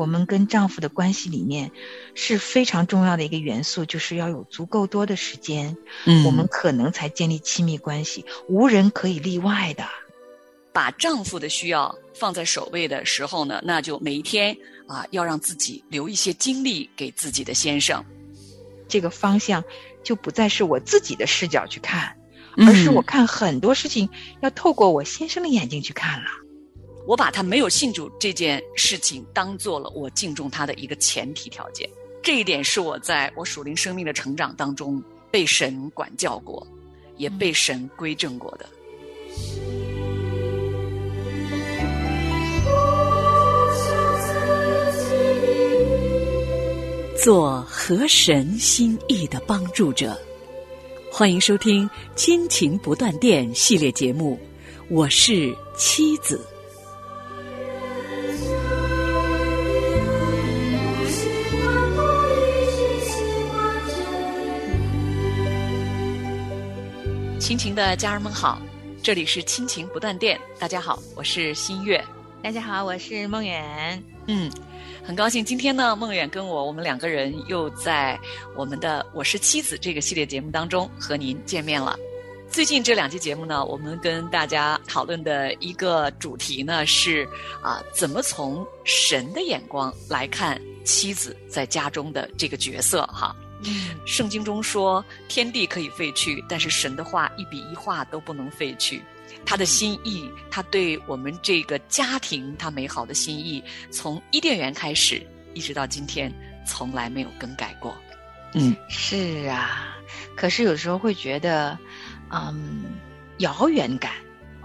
我们跟丈夫的关系里面是非常重要的一个元素，就是要有足够多的时间，嗯我们可能才建立亲密关系，无人可以例外的。把丈夫的需要放在首位的时候呢，那就每一天啊，要让自己留一些精力给自己的先生。这个方向就不再是我自己的视角去看，嗯而是我看很多事情要透过我先生的眼睛去看了。我把他没有信主这件事情当做了我敬重他的一个前提条件。这一点是我在我属灵生命的成长当中被神管教过，也被神归正过的。做合神心意的帮助者，欢迎收听《亲情不断电》系列节目，我是妻子。亲情的家人们好，这里是亲情不断电。大家好，我是新月。大家好，我是梦远。嗯，很高兴今天呢，梦远跟我，我们两个人又在我们的《我是妻子》这个系列节目当中和您见面了。最近这两期节目呢，我们跟大家讨论的一个主题呢是啊，怎么从神的眼光来看妻子在家中的这个角色哈。嗯圣经中说，天地可以废去，但是神的话一笔一画都不能废去。他的心意，他对我们这个家庭他美好的心意，从伊甸园开始，一直到今天，从来没有更改过。嗯是啊，可是有时候会觉得，嗯，遥远感。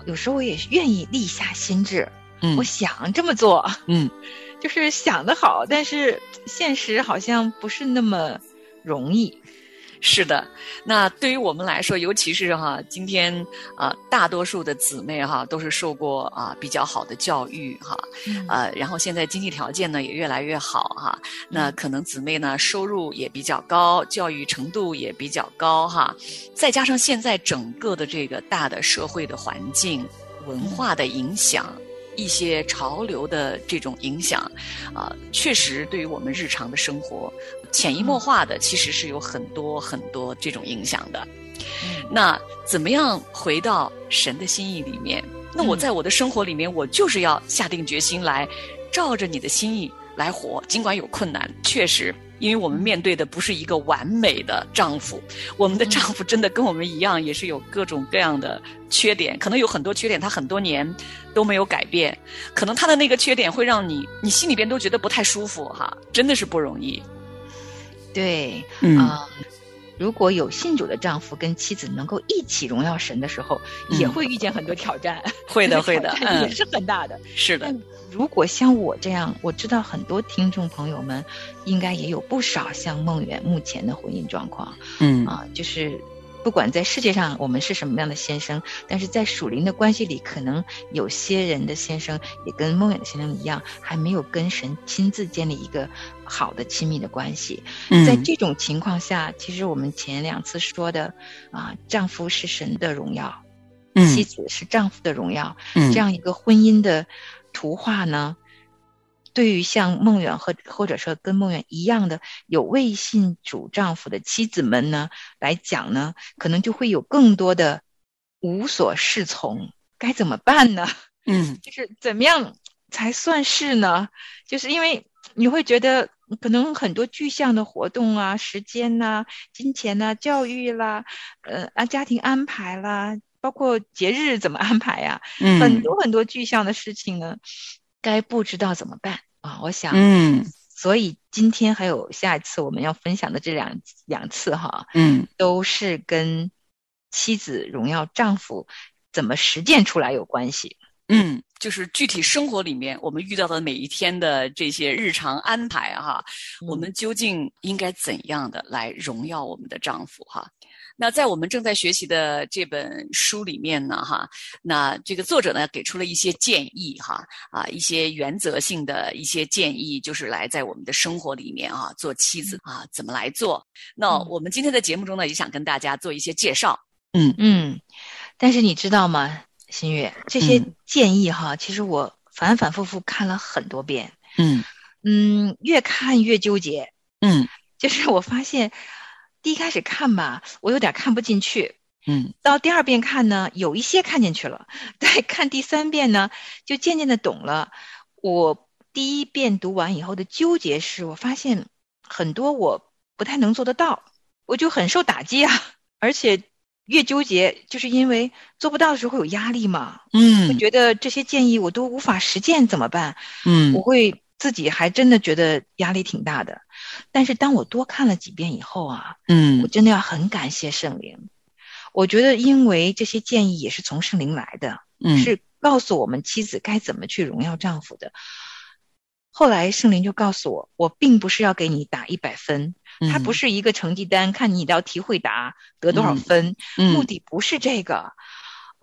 有时候我也愿意立下心志，嗯我想这么做，嗯 就是想得好，但是现实好像不是那么容易。是的，那对于我们来说，尤其是哈，今天啊、大多数的姊妹哈都是受过啊、比较好的教育哈，呃，然后现在经济条件呢也越来越好哈，那可能姊妹呢收入也比较高，教育程度也比较高哈，再加上现在整个的这个大的社会的环境、文化的影响。一些潮流的这种影响，啊、确实对于我们日常的生活潜移默化的，其实是有很多很多这种影响的。那怎么样回到神的心意里面？那我在我的生活里面，我就是要下定决心来照着你的心意来活，尽管有困难，确实。因为我们面对的不是一个完美的丈夫，我们的丈夫真的跟我们一样，也是有各种各样的缺点，可能有很多缺点，他很多年都没有改变，可能他的那个缺点会让你你心里边都觉得不太舒服哈，真的是不容易。对，嗯。啊如果有信主的丈夫跟妻子能够一起荣耀神的时候，嗯。也会遇见很多挑战，会的 会的也是很大的。是的，如果像我这样，我知道很多听众朋友们应该也有不少像梦圆目前的婚姻状况嗯。啊，就是不管在世界上我们是什么样的先生，但是在属灵的关系里，可能有些人的先生也跟梦远的先生一样，还没有跟神亲自建立一个好的亲密的关系。嗯。在这种情况下，其实我们前两次说的啊，丈夫是神的荣耀，妻子是丈夫的荣耀，嗯。这样一个婚姻的图画呢，对于像梦远和或者说跟梦远一样的有未信主丈夫的妻子们呢来讲呢，可能就会有更多的无所适从，该怎么办呢？嗯就是怎么样才算是呢？就是因为你会觉得可能很多具象的活动啊、时间呐、金钱呐、教育啦、呃啊家庭安排啦，包括节日怎么安排呀、嗯很多很多具象的事情呢，该不知道怎么办啊？我想，嗯所以今天还有下一次我们要分享的这两两次哈，嗯都是跟妻子荣耀丈夫怎么实践出来有关系。嗯，就是具体生活里面我们遇到的每一天的这些日常安排哈，我们究竟应该怎样的来荣耀我们的丈夫哈？那在我们正在学习的这本书里面呢，哈，那这个作者呢给出了一些建议哈，啊，一些原则性的一些建议，就是来在我们的生活里面啊，做妻子啊怎么来做？那嗯我们今天的节目中呢，也想跟大家做一些介绍。嗯嗯，但是你知道吗，新月，这些嗯建议哈，其实我反反复复看了很多遍。嗯嗯，越看越纠结。嗯 就是我发现，第一开始看吧，我有点看不进去。嗯到第二遍看呢，有一些看进去了。再看第三遍呢，就渐渐的懂了。我第一遍读完以后的纠结是，我发现很多我不太能做得到，我就很受打击啊。而且越纠结，就是因为做不到的时候会有压力嘛，嗯会嗯觉得这些建议我都无法实践怎么办？嗯我嗯会自己还真的觉得压力挺大的。但是当我多看了几遍以后啊，嗯我嗯真的要很感谢圣灵。我觉得，因为这些建议也是从圣灵来的，嗯是告诉我们妻子该怎么去荣耀丈夫的。后来圣灵就告诉我，我并不是要给你打一百分，它不是是一个成绩单，看你一道题会答得多少嗯分，目嗯的不是这个。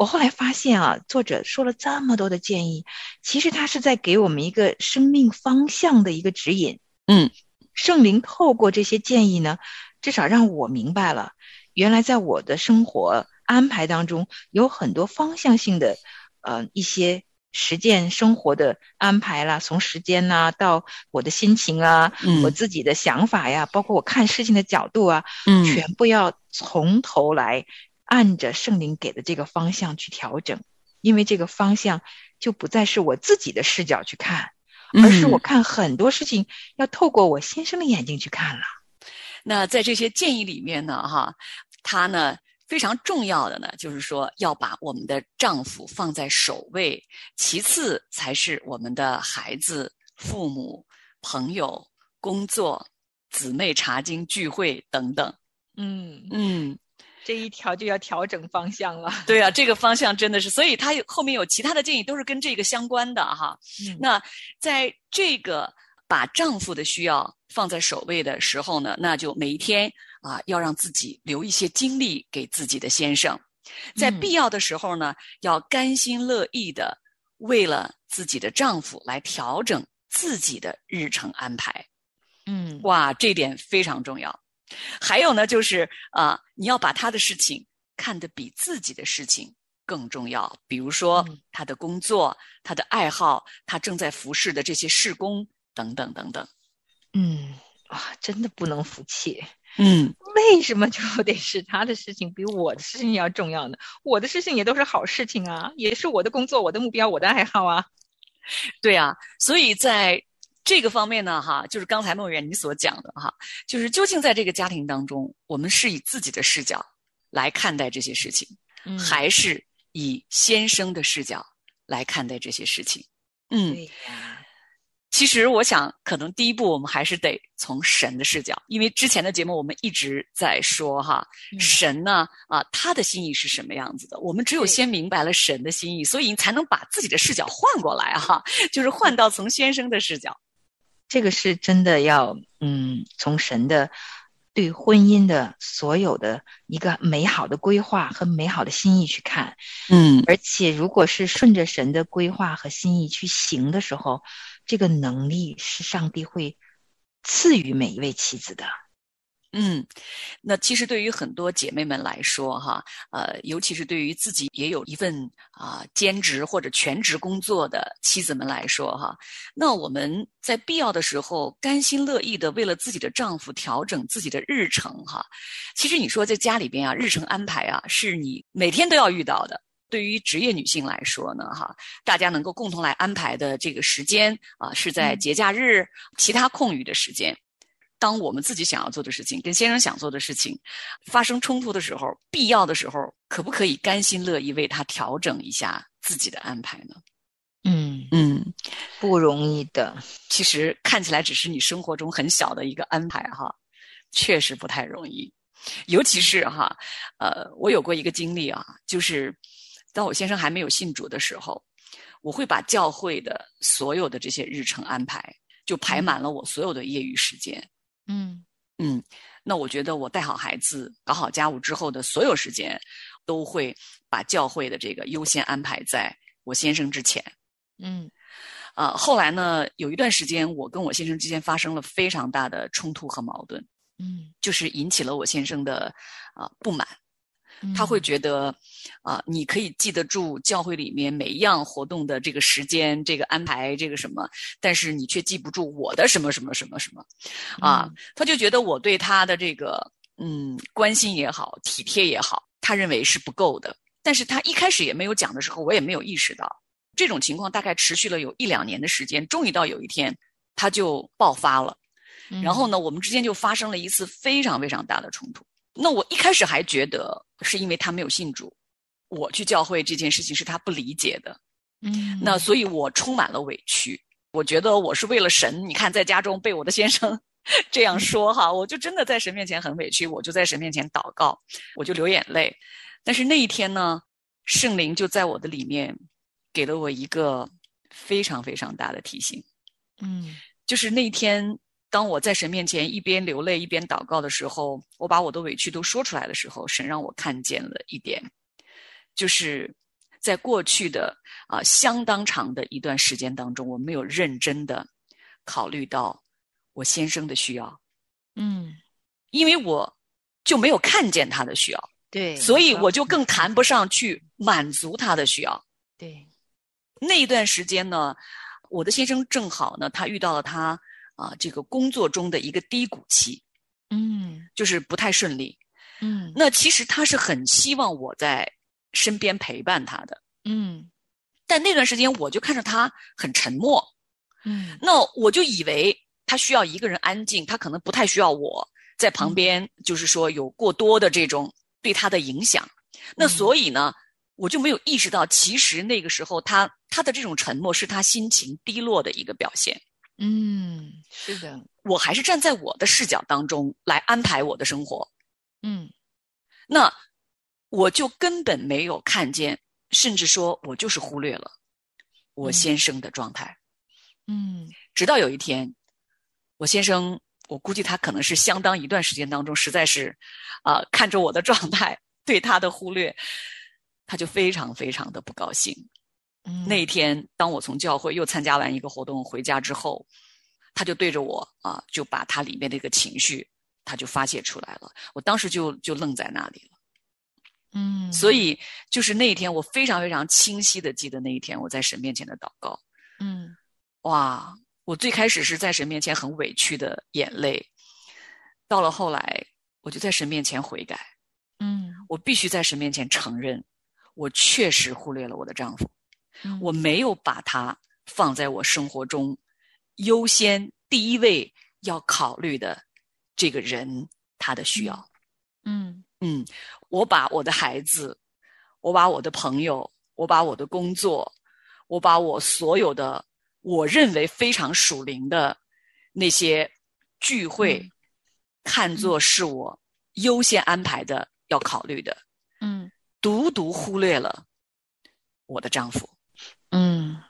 我后来发现啊，作者说了这么多的建议，其实他是在给我们一个生命方向的一个指引。嗯，圣灵透过这些建议呢，至少让我明白了，原来在我的生活安排当中有很多方向性的，呃，一些实践生活的安排啦，从时间呐、到我的心情啊，嗯。我自己的想法呀，包括我看事情的角度啊，嗯。全部要从头来按着圣灵给的这个方向去调整，因为这个方向就不再是我自己的视角去看，而是我嗯看很多事情要透过我先生的眼睛去看了。那在这些建议里面呢，哈，他呢非常重要的呢，就是说要把我们的丈夫放在首位，其次才是我们的孩子、父母、朋友、工作、姊妹查经聚会等等。嗯，嗯，这一条就要调整方向了。对啊，这个方向真的是，所以他有后面有其他的建议都是跟这个相关的哈。嗯那在这个把丈夫的需要放在首位的时候呢，那就每一天啊，要让自己留一些精力给自己的先生，在嗯必要的时候呢，要甘心乐意的为了自己的丈夫来调整自己的日程安排。嗯哇，这点非常重要。还有呢，就是啊、你要把他的事情看得比自己的事情更重要。比如说嗯他的工作、他的爱好、他正在服侍的这些事工等等等等。嗯，啊，真的不能服气。嗯为什么就得是他的事情比我的事情要重要呢？我的事情也都是好事情啊，也是我的工作、我的目标、我的爱好啊。对啊，所以在这个方面呢，哈，就是刚才孟远你所讲的哈，就是究竟在这个家庭当中，我们是以自己的视角来看待这些事情，嗯还是以先生的视角来看待这些事情？嗯，对呀，其实我想，可能第一步我们还是得从神的视角，因为之前的节目我们一直在说哈，嗯神呢啊，他的心意是什么样子的？我们只有先明白了神的心意，所以才能把自己的视角换过来哈，就是换到从先生的视角。这个是真的要，嗯，从神的对婚姻的所有的一个美好的规划和美好的心意去看，嗯而且如果是顺着神的规划和心意去行的时候，这个能力是上帝会赐予每一位妻子的。嗯，那其实对于很多姐妹们来说，哈，呃，尤其是对于自己也有一份啊、兼职或者全职工作的妻子们来说，哈，那我们在必要的时候甘心乐意的为了自己的丈夫调整自己的日程，哈，其实你说在家里边啊，日程安排啊，是你每天都要遇到的。对于职业女性来说呢，哈，大家能够共同来安排的这个时间啊，是在嗯节假日、其他空余的时间。当我们自己想要做的事情跟先生想做的事情发生冲突的时候，必要的时候，可不可以甘心乐意为他调整一下自己的安排呢？嗯，嗯，不容易的。其实看起来只是你生活中很小的一个安排哈，确实不太容易。尤其是哈，呃，我有过一个经历啊，就是当我先生还没有信主的时候，我会把教会的所有的这些日程安排就排满了我所有的业余时间。嗯嗯，那我觉得我带好孩子、搞好家务之后的所有时间，都会把教会的这个优先安排在我先生之前。嗯呃，后来呢，有一段时间，我跟我先生之间发生了非常大的冲突和矛盾，嗯就是引起了我先生的啊、呃不满。他会觉得，啊，你可以记得住教会里面每一样活动的这个时间、这个安排、这个什么，但是你却记不住我的什么什么什么什么，啊，他就觉得我对他的这个嗯关心也好、体贴也好，他认为是不够的。但是他一开始也没有讲的时候，我也没有意识到。这种情况大概持续了有一两年的时间，终于到有一天他就爆发了，然后呢，我们之间就发生了一次非常非常大的冲突。那我一开始还觉得是因为他没有信主，我去教会这件事情是他不理解的，嗯，那所以我充满了委屈。我觉得我是为了神，你看在家中被我的先生 这样说哈，我就真的在神面前很委屈，我就在神面前祷告，我就流眼泪。但是那一天呢，圣灵就在我的里面给了我一个非常非常大的提醒，嗯，就是那一天。当我在神面前一边流泪一边祷告的时候，我把我的委屈都说出来的时候，神让我看见了一点，就是在过去的啊相当长的一段时间当中，我没有认真的考虑到我先生的需要，嗯，因为我就没有看见他的需要，对，所以我就更谈不上去满足他的需要。对，那一段时间呢，我的先生正好呢，他遇到了他。啊，这个工作中的一个低谷期，嗯，就是不太顺利，嗯，那其实他是很希望我在身边陪伴他的，嗯，但那段时间我就看着他很沉默，嗯，那我就以为他需要一个人安静，他可能不太需要我在旁边，就是说有过多的这种对他的影响，那所以呢，我就没有意识到，其实那个时候他他的这种沉默是他心情低落的一个表现。嗯，是的，我还是站在我的视角当中来安排我的生活。嗯，那我就根本没有看见，甚至说我就是忽略了我先生的状态。嗯，直到有一天，我先生，我估计他可能是相当一段时间当中，实在是啊，看着我的状态，对他的忽略，他就非常非常的不高兴。那一天，当我从教会又参加完一个活动回家之后，他就对着我啊，就把他里面的一个情绪，他就发泄出来了。我当时就就愣在那里了。嗯，所以就是那一天，我非常非常清晰的记得那一天我在神面前的祷告。嗯，哇，我最开始是在神面前很委屈的眼泪，到了后来，我就在神面前悔改。嗯，我必须在神面前承认，我确实忽略了我的丈夫。我没有把他放在我生活中优先第一位要考虑的这个人他的需要，嗯。嗯，我把我的孩子，我把我的朋友，我把我的工作，我把我所有的我认为非常属灵的那些聚会，看作是我优先安排的要考虑的，嗯，独独忽略了我的丈夫。嗯，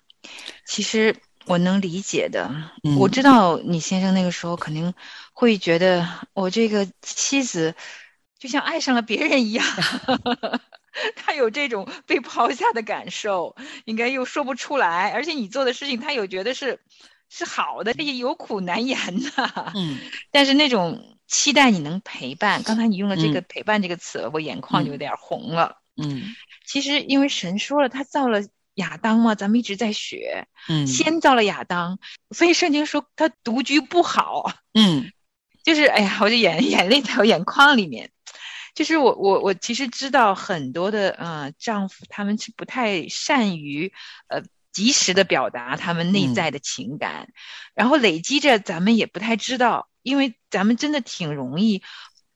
其实我能理解的。我知道你先生那个时候肯定会觉得我这个妻子就像爱上了别人一样，他有这种被抛下的感受，应该又说不出来。而且你做的事情，他有觉得是是好的，这些有苦难言的。嗯，但是那种期待你能陪伴，刚才你用了这个“陪伴”这个词，我眼眶就有点红了。嗯，其实因为神说了，他造了。亚当嘛，咱们一直在学，嗯，先造了亚当，所以圣经说他独居不好，嗯，就是哎呀，我就眼眼泪在我眼眶里面，就是我我我其实知道很多的呃丈夫他们是不太善于呃及时的表达他们内在的情感，然后累积着咱们也不太知道，因为咱们真的挺容易。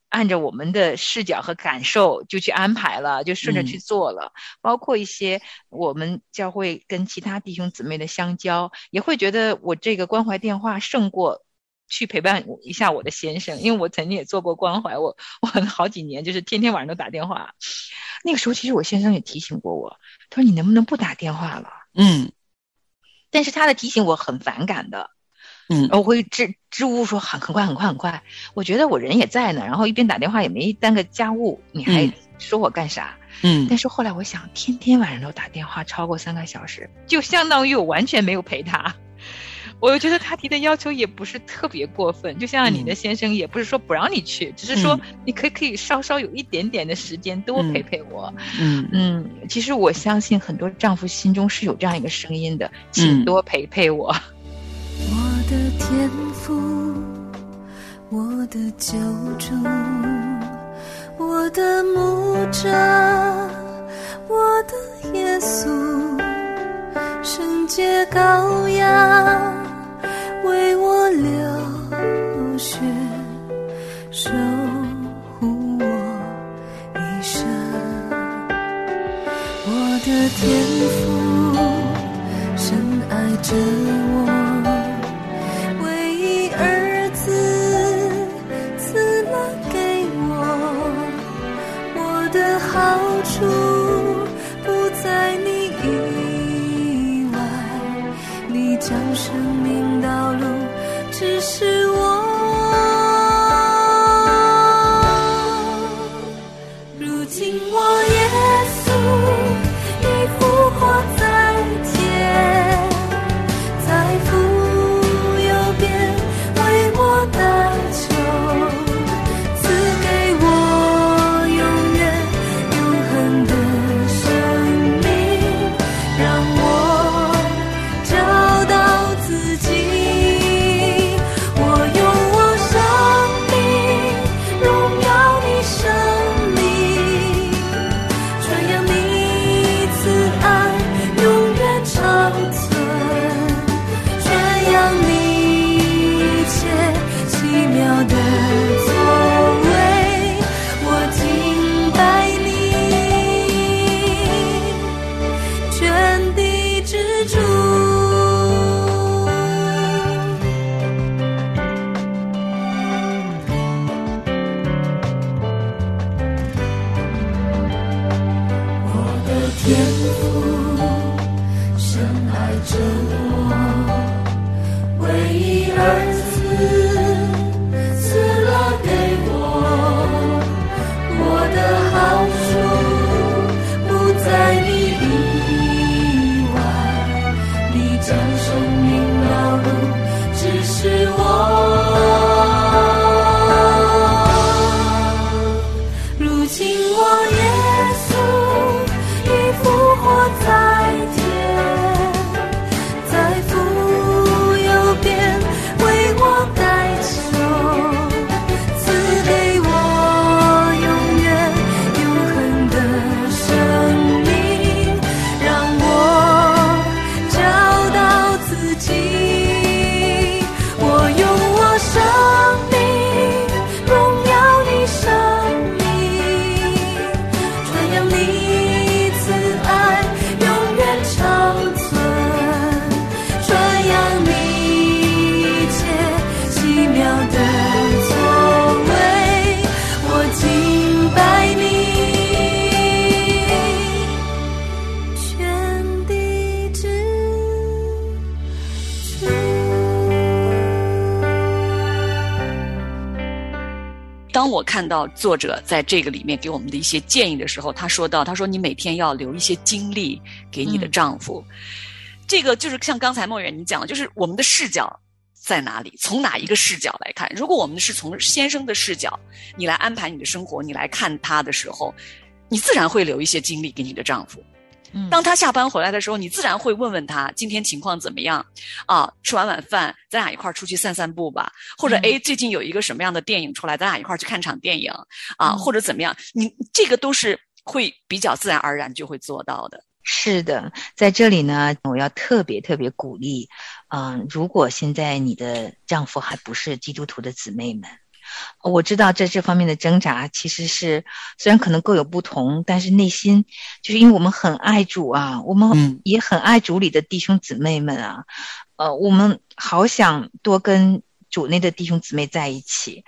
按照我们的视角和感受就去安排了，就顺着去做了。包括一些我们教会跟其他弟兄姊妹的相交，也会觉得我这个关怀电话胜过去陪伴一下我的先生，因为我曾经也做过关怀，我我好几年就是天天晚上都打电话。那个时候其实我先生也提醒过我，他说你能不能不打电话了？嗯，但是他的提醒我很反感的。嗯，我会支支吾说很很快很快很快，我觉得我人也在呢，然后一边打电话也没耽搁家务，你还说我干啥？嗯，但是后来我想，天天晚上都打电话超过三个小时，就相当于我完全没有陪他。我又觉得他提的要求也不是特别过分，就像你的先生也不是说不让你去，只是说你可以可以稍稍有一点点的时间多陪陪我。嗯嗯，其实我相信很多丈夫心中是有这样一个声音的，请多陪陪我。我 的天赋，我的救主，我的牧者，我的耶稣。圣洁羔羊为我流血，守护我一生。我的天赋深爱着我，好当我看到作者在这个里面给我们的一些建议的时候，他说到：“他说你每天要留一些精力给你的丈夫。这个就是像刚才梦远你讲的，就是我们的视角在哪里？从哪一个视角来看？如果我们是从先生的视角，你来安排你的生活，你来看他的时候，你自然会留一些精力给你的丈夫。嗯当他下班回来的时候，你自然会问问他今天情况怎么样啊？吃完晚饭，咱俩一块儿出去散散步吧，或者嗯哎，最近有一个什么样的电影出来，咱俩一块儿去看场电影啊，嗯或者怎么样？你这个都是会比较自然而然就会做到的。是的，在这里呢，我要特别特别鼓励，嗯、如果现在你的丈夫还不是基督徒的姊妹们，我知道在这方面的挣扎其实是虽然可能各有不同，但是内心就是因为我们很爱主啊，我们嗯也很爱主里的弟兄姊妹们啊，呃，我们好想多跟主内的弟兄姊妹在一起。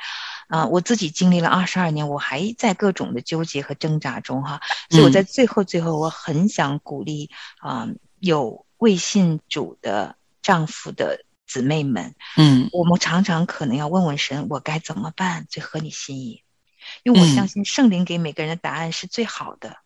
啊、我自己经历了二十二年，我还在各种的纠结和挣扎中哈，所以我在最后最后，我很想鼓励啊、有未信主的丈夫的姊妹们，嗯。我们常常可能要问问神，我该怎么办最合你心意？因为我嗯。相信圣灵给每个人的答案是最好的，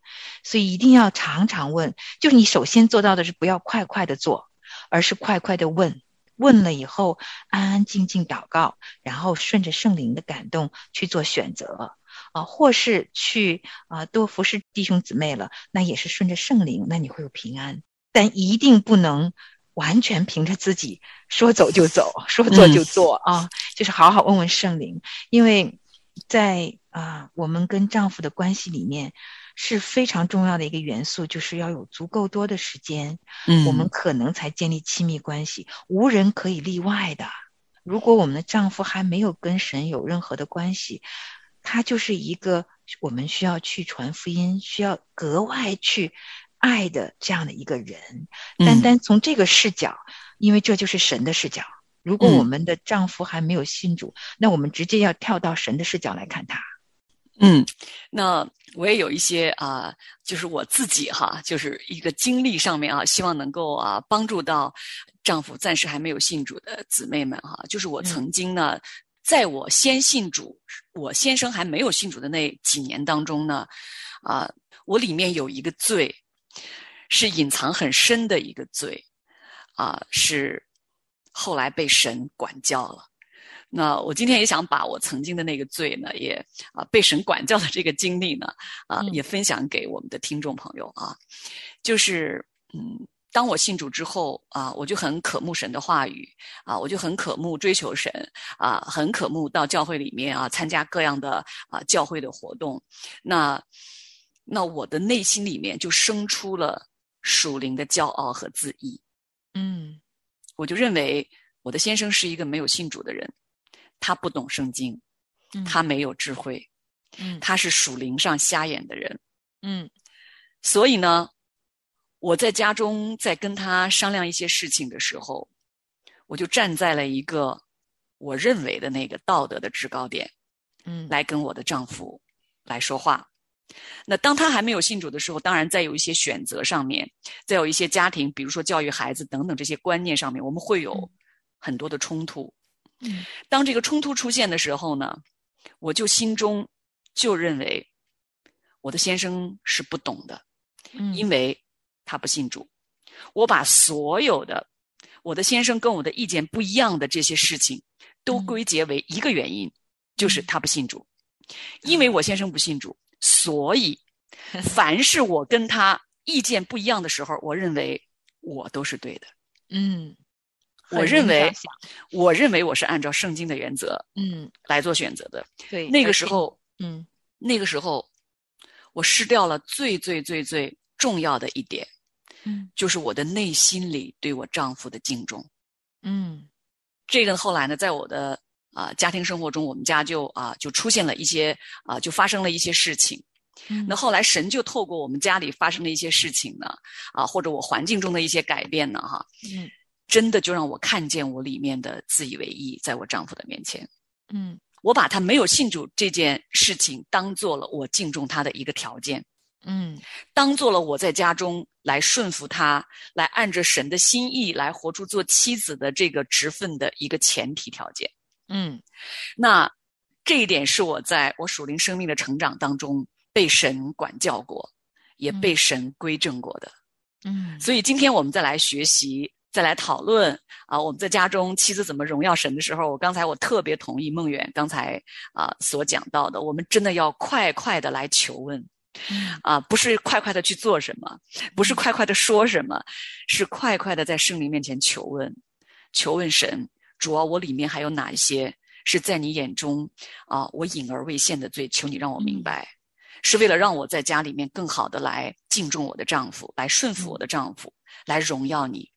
所以一定要常常问。就是你首先做到的是不要快快的做，而是快快的问，问了以后，安安静静祷告，然后顺着圣灵的感动去做选择。啊，或是去啊多服侍弟兄姊妹了，那也是顺着圣灵，那你会有平安，但一定不能完全凭着自己说走就走，说做就做啊，就是好好问问圣灵，因为在啊我们跟丈夫的关系里面。是非常重要的一个元素，就是要有足够多的时间，嗯，我们可能才建立亲密关系，无人可以例外的。如果我们的丈夫还没有跟神有任何的关系，他就是一个我们需要去传福音、需要格外去爱的这样的一个人。单单从这个视角，因为这就是神的视角。如果我们的丈夫还没有信主，那我们直接要跳到神的视角来看他。嗯，那我也有一些啊，就是我自己哈，就是一个经历上面啊，希望能够啊帮助到丈夫暂时还没有信主的姊妹们哈。就是我曾经呢，在我先信主，我先生还没有信主的那几年当中呢，啊，我里面有一个罪，是隐藏很深的一个罪，啊，是后来被神管教了。那我今天也想把我曾经的那个罪呢，也啊被神管教的这个经历呢，啊也分享给我们的听众朋友啊。就是嗯，当我信主之后啊，我就很渴慕神的话语啊，我就很渴慕追求神啊，很渴慕到教会里面啊参加各样的啊教会的活动。那那我的内心里面就生出了属灵的骄傲和自义。嗯，我就认为我的先生是一个没有信主的人。他不懂圣经，他没有智慧，嗯，他是属灵上瞎眼的人，嗯，所以呢，我在家中在跟他商量一些事情的时候，我就站在了一个我认为的那个道德的制高点，嗯，来跟我的丈夫来说话。那当他还没有信主的时候，当然在有一些选择上面，在有一些家庭，比如说教育孩子等等这些观念上面，我们会有很多的冲突。嗯，当这个冲突出现的时候呢，我就心中就认为我的先生是不懂的，嗯，因为他不信主。我把所有的我的先生跟我的意见不一样的这些事情，都归结为一个原因，就是他不信主。因为我先生不信主，所以 凡是我跟他意见不一样的时候，我认为我都是对的。嗯。我认为，我认为我是按照圣经的原则，嗯，来做选择的。对，那个时候，嗯，那个时候，我失掉了最最最最重要的一点，嗯，就是我的内心里对我丈夫的敬重。嗯，这个后来呢，在我的啊家庭生活中，我们家就啊就出现了一些啊就发生了一些事情。那后来神就透过我们家里发生的一些事情呢，啊或者我环境中的一些改变呢，哈，嗯。真的就让我看见我里面的自以为意，在我丈夫的面前，嗯，我把他没有信主这件事情当做了我敬重他的一个条件，嗯，当做了我在家中来顺服他，来按着神的心意来活出做妻子的这个职分的一个前提条件，嗯，那这一点是我在我属灵生命的成长当中被神管教过，也被神归正过的，嗯，所以今天我们再来学习。再来讨论啊，我们在家中妻子怎么荣耀神的时候，我刚才我特别同意孟远刚才啊所讲到的，我们真的要快快的来求问，啊，不是快快的去做什么，不是快快的说什么，是快快的在圣灵面前求问，求问神，主啊，我里面还有哪一些是在你眼中啊我隐而未现的罪，求你让我明白，是为了让我在家里面更好的来敬重我的丈夫，来顺服我的丈夫，来荣耀你。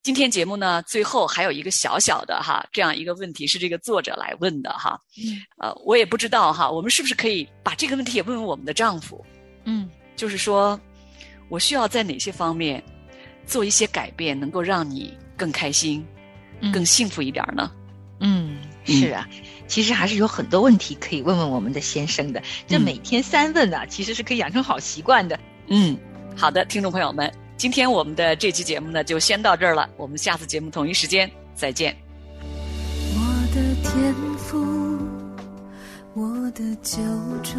今天节目呢，最后还有一个小小的哈，这样一个问题是这个作者来问的哈，嗯。呃，我也不知道哈，我们是不是可以把这个问题也问问我们的丈夫？嗯，就是说，我需要在哪些方面做一些改变，能够让你更开心、更幸福一点呢？嗯，是啊，其实还是有很多问题可以问问我们的先生的。这每天三问啊，其实是可以养成好习惯的。嗯，好的，听众朋友们。今天我们的这期节目呢，就先到这儿了。我们下次节目同一时间再见。我的天赋，我的救主，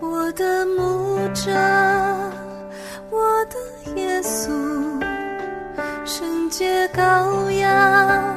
我的牧者，洁高雅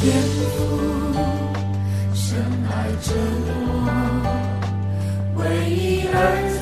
天赋深爱着我，为一而。